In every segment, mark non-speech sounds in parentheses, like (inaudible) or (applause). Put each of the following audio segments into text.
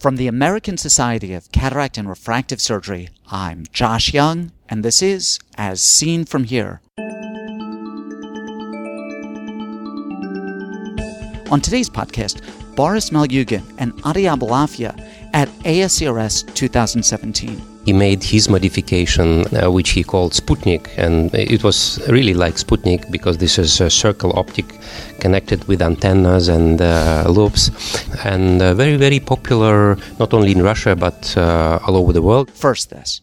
From the American Society of Cataract and Refractive Surgery, I'm Josh Young, and this is As Seen From Here. On today's podcast, Boris Malyugin and Adi Abulafia at ASCRS 2017. He made his modification, uh, which he called Sputnik, and it was really like Sputnik because this is a circle optic connected with antennas and uh, loops, and uh, very, very popular not only in Russia but uh, all over the world. First, this.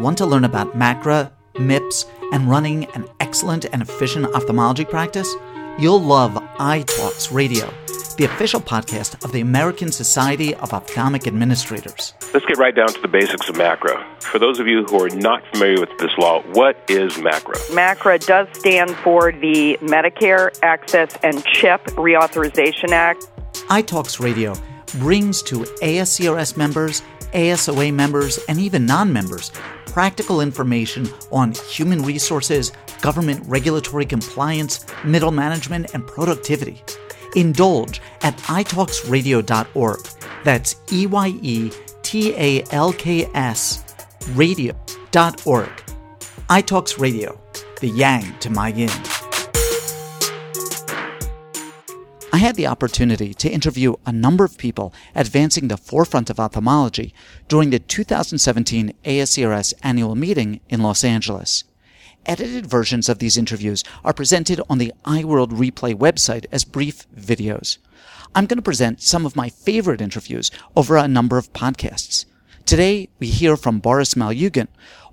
Want to learn about MACRA, MIPS, and running an excellent and efficient ophthalmology practice? You'll love EyeTalks Radio the official podcast of the American Society of Ophthalmic Administrators. Let's get right down to the basics of MACRA. For those of you who are not familiar with this law, what is MACRA? MACRA does stand for the Medicare Access and CHIP Reauthorization Act. EyeTalks Radio brings to ASCRS members, ASOA members, and even non members practical information on human resources, government regulatory compliance, middle management, and productivity. Indulge at eyetalksradio.org. That's E Y E T A L K S radio.org. EyeTalks Radio, the yang to my yin. I had the opportunity to interview a number of people advancing the forefront of ophthalmology during the 2017 ASCRS annual meeting in Los Angeles. Edited versions of these interviews are presented on the EyeWorld Replay website as brief videos. I'm going to present some of my favorite interviews over a number of podcasts. Today, we hear from Boris Malyugin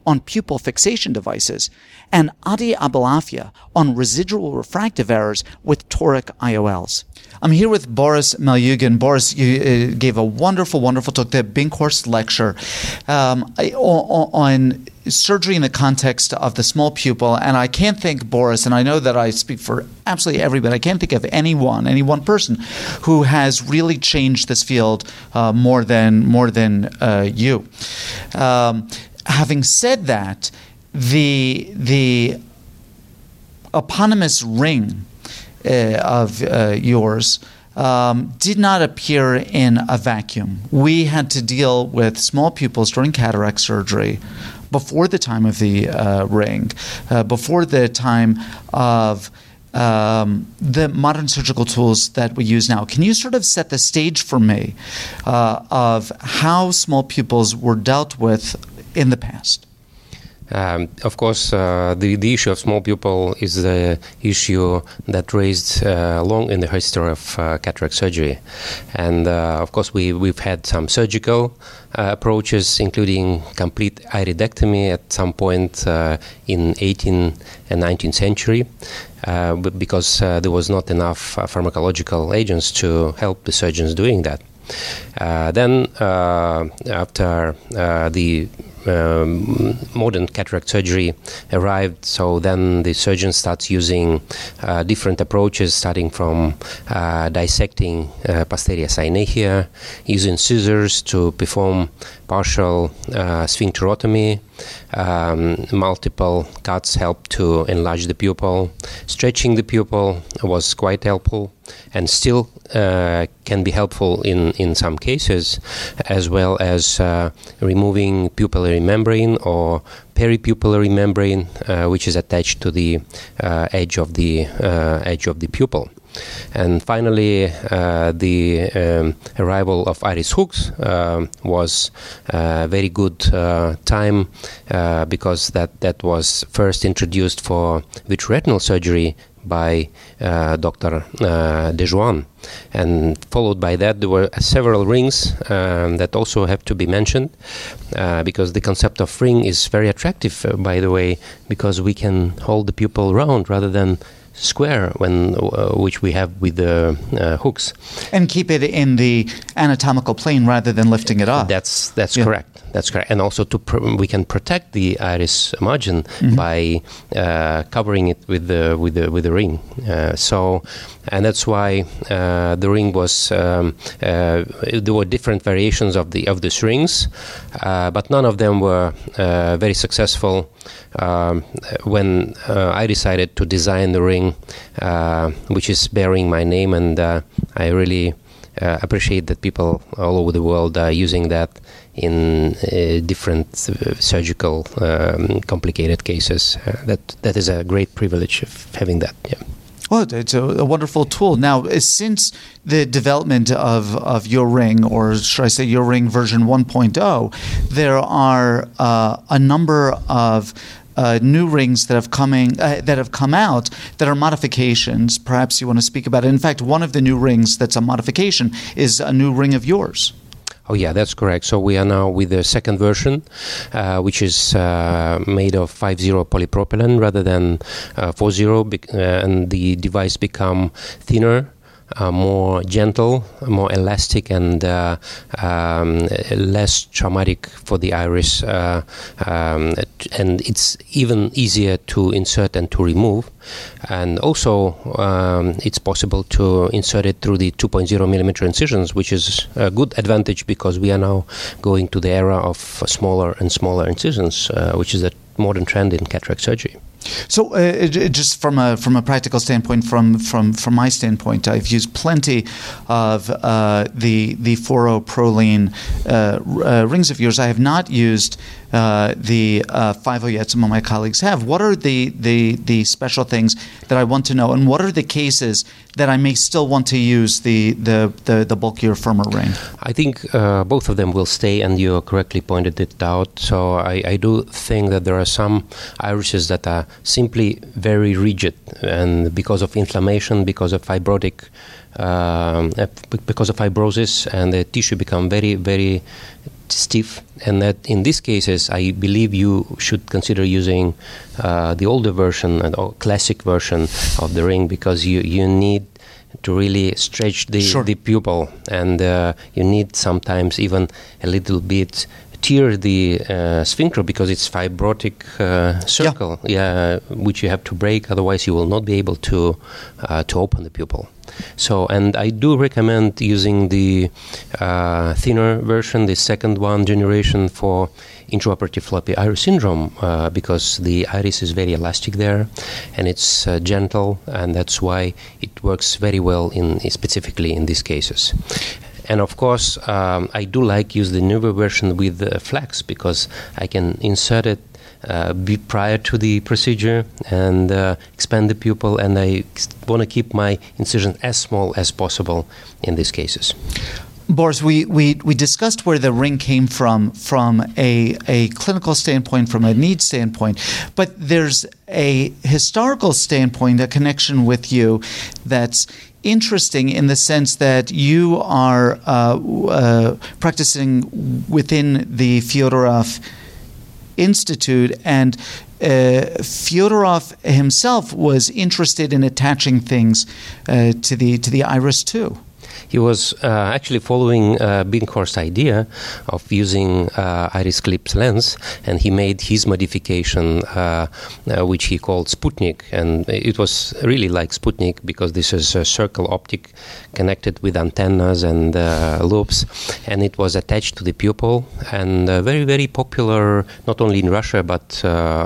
on pupil fixation devices and Adi Abulafia on residual refractive errors with toric IOLs. I'm here with Boris Malyugin. Boris, you uh, gave a wonderful, wonderful talk, the Binkhorst lecture um, on surgery in the context of the small pupil. And I can't think, Boris, and I know that I speak for absolutely everybody, I can't think of anyone, any one person who has really changed this field uh, more than, more than uh, you. Um, having said that, the, the eponymous ring uh, of uh, yours um, did not appear in a vacuum. We had to deal with small pupils during cataract surgery before the time of the uh, ring, uh, before the time of um, the modern surgical tools that we use now. Can you sort of set the stage for me uh, of how small pupils were dealt with in the past? Um, of course, uh, the, the issue of small pupil is the issue that raised uh, long in the history of uh, cataract surgery. And uh, of course, we, we've had some surgical uh, approaches, including complete iridectomy at some point uh, in 18th and 19th century. because there was not enough pharmacological agents to help the surgeons doing that. then, after the um, modern cataract surgery arrived. So then the surgeon starts using uh, different approaches, starting from uh, dissecting uh, posterior synechia, using scissors to perform partial uh, sphincterotomy. Um, multiple cuts help to enlarge the pupil. Stretching the pupil was quite helpful and still uh, can be helpful in, in some cases, as well as uh, removing pupillary membrane or peripupillary membrane, uh, which is attached to the uh, edge of the uh, edge of the pupil. And finally, uh, the um, arrival of iris hooks uh, was a very good uh, time because that, that was first introduced for vitreoretinal surgery by uh, Dr. Uh, de Juan. And followed by that, there were several rings um, that also have to be mentioned uh, because the concept of ring is very attractive, uh, by the way, because we can hold the pupil round rather than square when uh, which we have with the uh, hooks. And keep it in the anatomical plane rather than lifting it up. That's that's yeah. correct that's correct. And also to pr- we can protect the iris margin mm-hmm. by uh, covering it with the with the with the ring. Uh, so, and that's why uh, the ring was um, uh, there were different variations of the of these rings, uh, but none of them were uh, very successful. Um, when I decided to design the ring, which is bearing my name, and I really uh, appreciate that people all over the world are using that in uh, different uh, surgical um, complicated cases. Uh, that that is a great privilege of having that. Yeah. Well, it's a, a, wonderful tool. Now, uh, since the development of, of your ring, or should I say your ring version 1.0, there are uh, a number of uh, new rings that have coming uh, that have come out that are modifications. Perhaps you want to speak about it. In fact, one of the new rings that's a modification is a new ring of yours. Oh yeah, that's correct. So we are now with the second version, uh, which is uh, made of 5-0 polypropylene rather than uh, 4-0, uh, and the device become thinner uh, more gentle, more elastic, and uh, um, less traumatic for the iris. Uh, um, and it's even easier to insert and to remove. And also, um, it's possible to insert it through the 2.0 millimeter incisions, which is a good advantage because we are now going to the era of smaller and smaller incisions, uh, which is a modern trend in cataract surgery. So, uh, just from a from a practical standpoint, from from from my standpoint, I've used plenty of uh, the the 4.0 Prolene uh, uh, rings of yours. I have not used uh, the uh, 5.0 yet. Some of my colleagues have. What are the, the the special things that I want to know, and what are the cases that I may still want to use the the the, the bulkier, firmer ring? I think uh, both of them will stay, and you correctly pointed it out. So I, I do think that there are some irises that are simply very rigid, and because of inflammation, because of fibrotic. Um, because of fibrosis and the tissue become very very stiff, and that in these cases, I believe you should consider using uh, the older version or classic version of the ring because you, you need to really stretch the, sure. the pupil, and uh, you need sometimes even a little bit tear the uh, sphincter because it's fibrotic uh, circle, yeah. yeah. which you have to break. Otherwise, you will not be able to uh, to open the pupil. So, and I do recommend using the uh, thinner version, the second one generation for intraoperative floppy iris syndrome uh, because the iris is very elastic there and it's uh, gentle and that's why it works very well in specifically in these cases and of course um, I do like use the newer version with uh, flex because I can insert it uh, be prior to the procedure and uh, expand the pupil, and I want to keep my incision as small as possible in these cases. Boris, we, we, we discussed where the ring came from from a, a clinical standpoint, from a need standpoint, but there's a historical standpoint, a connection with you that's interesting in the sense that you are uh, uh, practicing within the Fyodorov Institute, and uh, Fyodorov himself was interested in attaching things uh, to the to the iris too. He was uh, actually following uh, Binkhorst's idea of using uh, iris clips lens, and he made his modification, uh, which he called Sputnik, and it was really like Sputnik because this is a circle optic connected with antennas and loops, and it was attached to the pupil, and very very popular not only in Russia but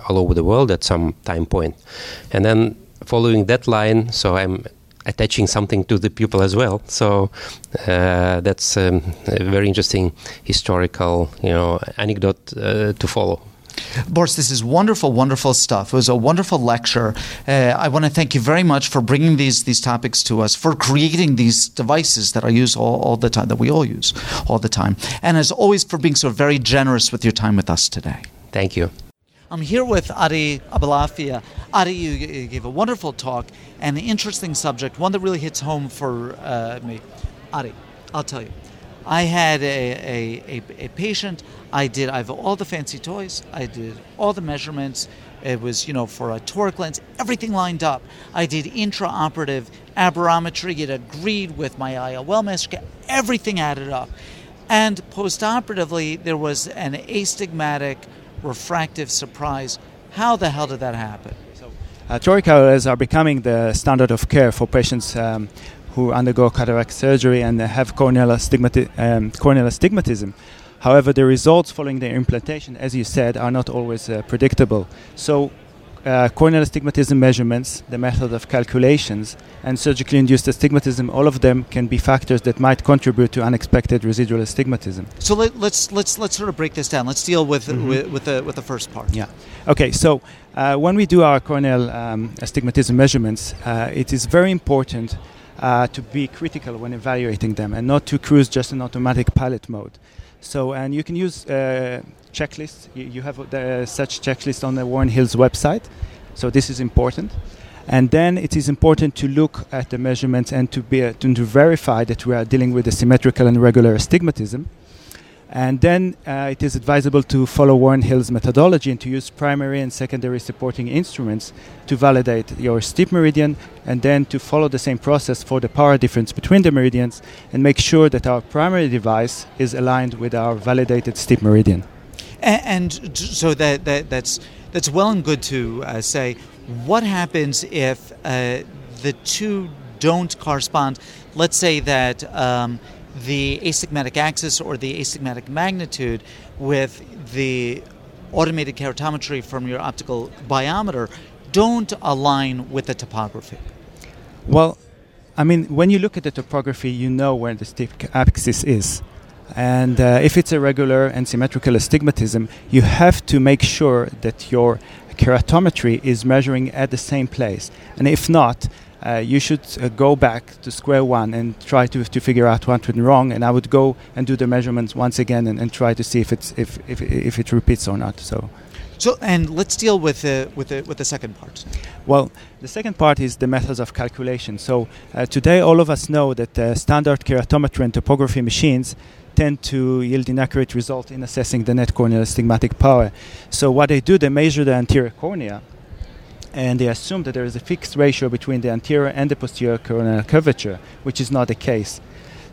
all over the world at some time point, and then following that line. So I'm attaching something to the pupil as well. So uh, that's um, a very interesting historical, you know, anecdote uh, to follow. Boris, this is wonderful, wonderful stuff. It was a wonderful lecture. Uh, I want to thank you very much for bringing these these topics to us, for creating these devices that I use all, all the time, that we all use all the time, and as always, for being so very generous with your time with us today. Thank you. I'm here with Adi Abulafia. Adi, you gave a wonderful talk and an interesting subject, one that really hits home for uh, me. Adi, I'll tell you. I had a, a, a, a, patient. I did. I have all the fancy toys. I did all the measurements. It was, you know, for a toric lens, everything lined up. I did intraoperative aberrometry. It agreed with my IOL master. Everything added up. And postoperatively, there was an astigmatic refractive surprise. How the hell did that happen? Uh, toric IOLs are becoming the standard of care for patients um, who undergo cataract surgery and have corneal, astigmati- um, corneal astigmatism. However, the results following the implantation, as you said, are not always uh, predictable. So, uh, corneal astigmatism measurements, the method of calculations, and surgically induced astigmatism, all of them can be factors that might contribute to unexpected residual astigmatism. So let, us let's, let's let's sort of break this down. Let's deal with Mhm. with, with the with the first part. Yeah. Okay. So uh, when we do our corneal um, astigmatism measurements, uh, it is very important uh, to be critical when evaluating them and not to cruise just in automatic pilot mode. So and you can use uh, checklists. You, you have the, such checklist on the Warren Hill's website. So this is important. And then it is important to look at the measurements and to be to, to verify that we are dealing with a symmetrical and regular astigmatism. And then uh, it is advisable to follow Warren Hill's methodology and to use primary and secondary supporting instruments to validate your steep meridian and then to follow the same process for the power difference between the meridians and make sure that our primary device is aligned with our validated steep meridian. And, and so that, that that's that's well and good to uh, say. What happens if uh, the two don't correspond? Let's say that um, the astigmatic axis or the astigmatic magnitude with the automated keratometry from your optical biometer don't align with the topography. Well, I mean, when you look at the topography, you know where the steep axis is. And uh, if it's a regular and symmetrical astigmatism, you have to make sure that your keratometry is measuring at the same place. And if not, uh, you should uh, go back to square one and try to, to figure out what went wrong. And I would go and do the measurements once again and, and try to see if, it's, if, if, if it repeats or not. So. So, and let's deal with the with the with the second part. Well, the second part is the methods of calculation. So uh, today, all of us know that uh, standard keratometry and topography machines tend to yield inaccurate result in assessing the net corneal astigmatic power. So what they do, they measure the anterior cornea, and they assume that there is a fixed ratio between the anterior and the posterior corneal curvature, which is not the case.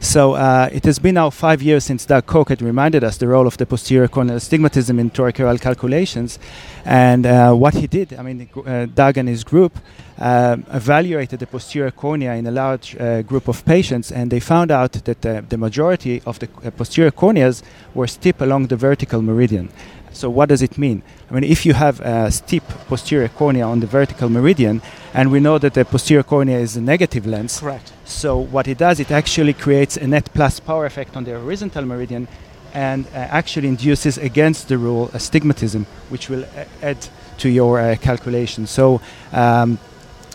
So uh, it has been now five years since Doug Koch had reminded us the role of the posterior corneal astigmatism in toric IOL calculations, and uh, what he did. I mean, uh, Doug and his group um, evaluated the posterior cornea in a large uh, group of patients, and they found out that uh, the majority of the uh, posterior corneas were steep along the vertical meridian. So what does it mean? I mean, if you have a steep posterior cornea on the vertical meridian, and we know that the posterior cornea is a negative lens, Correct. so what it does, it actually creates a net plus power effect on the horizontal meridian, and uh, actually induces against the rule astigmatism, which will uh, add to your uh, calculation. So. Um,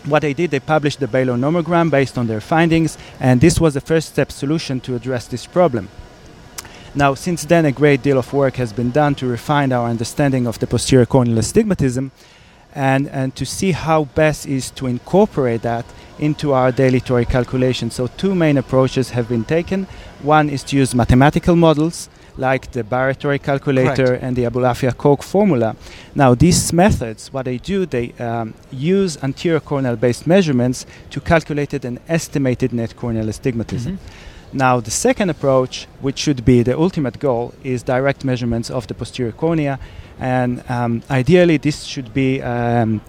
what they did, they published the Baylor nomogram based on their findings, and this was the first step solution to address this problem. Now, since then, a great deal of work has been done to refine our understanding of the posterior corneal astigmatism and, and to see how best is to incorporate that into our daily toric calculation. So, two main approaches have been taken. One is to use mathematical models like the Barrett toric calculator Correct. and the Abulafia Koch formula. Now, these methods, what they do, they um, use anterior corneal based measurements to calculate an estimated net corneal astigmatism. Mhm. Now, the second approach, which should be the ultimate goal, is direct measurements of the posterior cornea. And um, ideally, this should be um,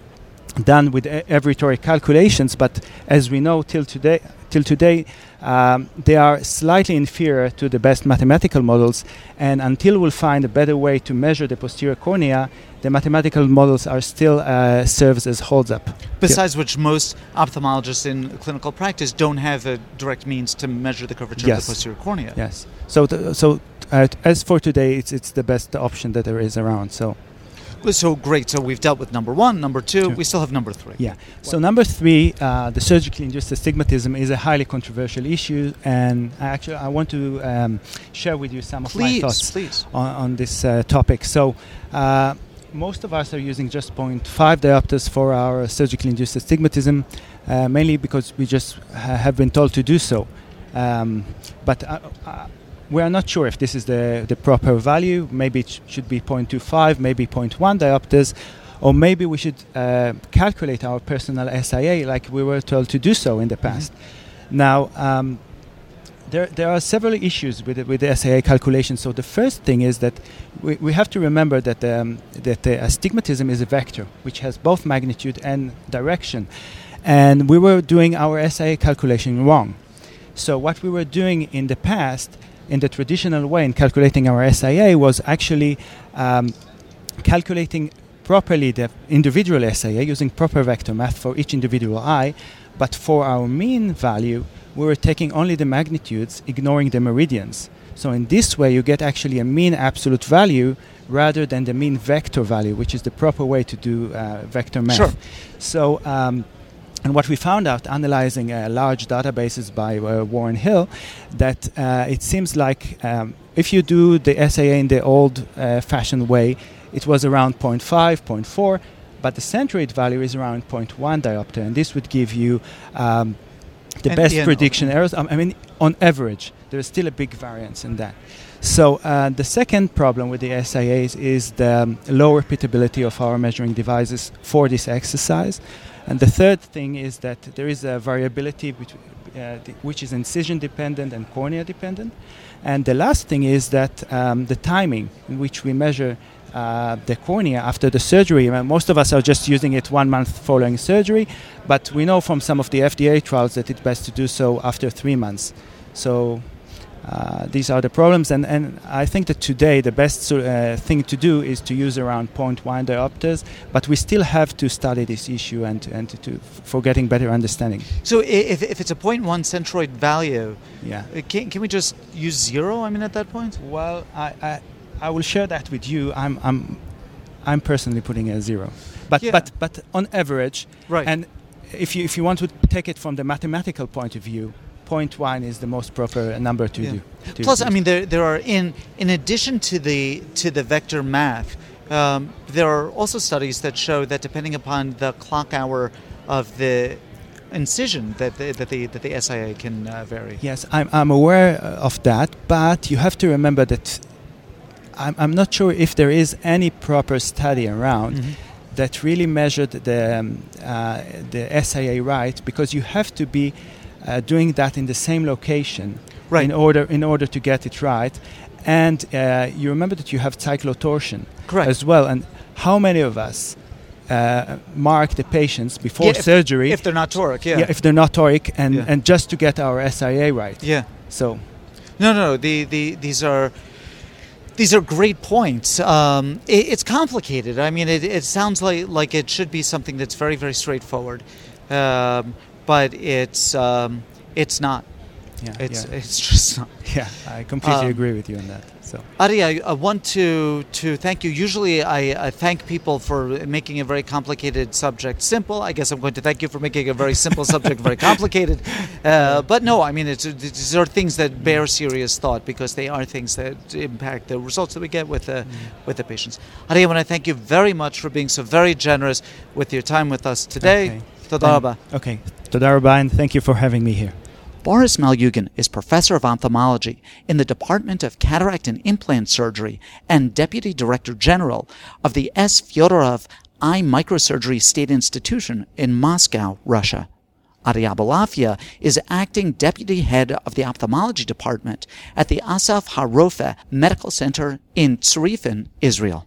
done with every toric calculations. But as we know, till today, till today, um, they are slightly inferior to the best mathematical models. And until we'll find a better way to measure the posterior cornea, the mathematical models are still uh, serves as holds up. Besides which, most ophthalmologists in clinical practice don't have a direct means to measure the curvature of the posterior cornea. Yes. So, th- so uh, as for today, it's it's the best option that there is around. So. So great. So we've dealt with number one, number two. Sure. We still have number three. Yeah. So number three, uh, the surgically induced astigmatism is a highly controversial issue, and I actually I want to um, share with you some of my thoughts please. on, on this uh, topic. So. Uh, most of us are using just 0.5 diopters for our surgically induced astigmatism, uh, mainly because we just ha- have been told to do so. Um, but uh, uh, we are not sure if this is the, the proper value. Maybe it sh- should be 0.25, maybe 0.1 diopters, or maybe we should uh, calculate our personal SIA like we were told to do so in the past. Now, um, there, there are several issues with the, with the SIA calculation. So the first thing is that we, we have to remember that um, that the astigmatism is a vector which has both magnitude and direction, and we were doing our SIA calculation wrong. So what we were doing in the past, in the traditional way, in calculating our SIA was actually um, calculating properly the individual SIA using proper vector math for each individual eye, but for our mean value we were taking only the magnitudes, ignoring the meridians. So in this way, you get actually a mean absolute value rather than the mean vector value, which is the proper way to do uh, vector math. Sure. So. Um, and what we found out analyzing uh, large databases by uh, Warren Hill, that uh, it seems like um, if you do the SIA in the old uh, fashioned way, it was around 0.5, 0.4, but the centroid value is around 0.1 diopter, and this would give you um, the And, best prediction errors. I mean, on average, there is still a big variance in that. So uh, the second problem with the SIAs is the um, low repeatability of our measuring devices for this exercise. And the third thing is that there is a variability between, uh, the- which is incision dependent and cornea dependent. And the last thing is that um, the timing in which we measure uh, the cornea after the surgery. Most of us are just using it one month following surgery, but we know from some of the FDA trials that it's best to do so after three months. So uh, these are the problems, and, and I think that today the best uh, thing to do is to use around 0.1 diopters, but we still have to study this issue and, and to, to for getting better understanding. So if, if it's a 0.1 centroid value, Yeah. uh, can, can we just use zero? I mean, at that point? Well, I, I, I will share that with you. I'm, I'm, I'm personally putting a zero, but Yeah. but but on average, Right. and if you if you want to take it from the mathematical point of view, 0.1 is the most proper number to Yeah. do. to Plus, I mean, there, there are in in addition to the to the vector math, um, there are also studies that show that depending upon the clock hour of the incision, that the, that the that the SIA can uh, vary. Yes, I'm, I'm aware uh, of that, but you have to remember that I'm, I'm not sure if there is any proper study around Mhm. that really measured the, um, uh, the SIA right because you have to be uh, doing that in the same location Right. in, order, in order to get it right. And uh, you remember that you have cyclotorsion Correct. as well. And how many of us uh, mark the patients before Yeah, if- surgery if they're not toric, yeah. if they're not toric and, Yeah. and just to get our SIA right. yeah. So No, no, the, the these are these are great points. Um, it, it's complicated. I mean, it, it sounds like like it should be something that's very very straightforward, um, but it's um, it's not. yeah, It's yeah. it's just not. (laughs) yeah, I completely Um, agree with you on that. So Adi, I, I want to to thank you. Usually, I, I thank people for making a very complicated subject simple. I guess I'm going to thank you for making a very simple subject very (laughs) complicated. Uh, but no, I mean, it's, these are things that bear serious thought because they are things that impact the results that we get with the with the patients. Adi, I want to thank you very much for being so very generous with your time with us today. Okay. Toda And- okay, toda rabah, and thank you for having me here. Boris Malyugin is professor of ophthalmology in the Department of Cataract and Implant Surgery and Deputy Director General of the S. Fyodorov Eye Microsurgery State Institution in Moscow, Russia. Adi Abulafia is acting deputy head of the ophthalmology department at the Assaf HaRofeh Medical Center in Tzrifin, Israel.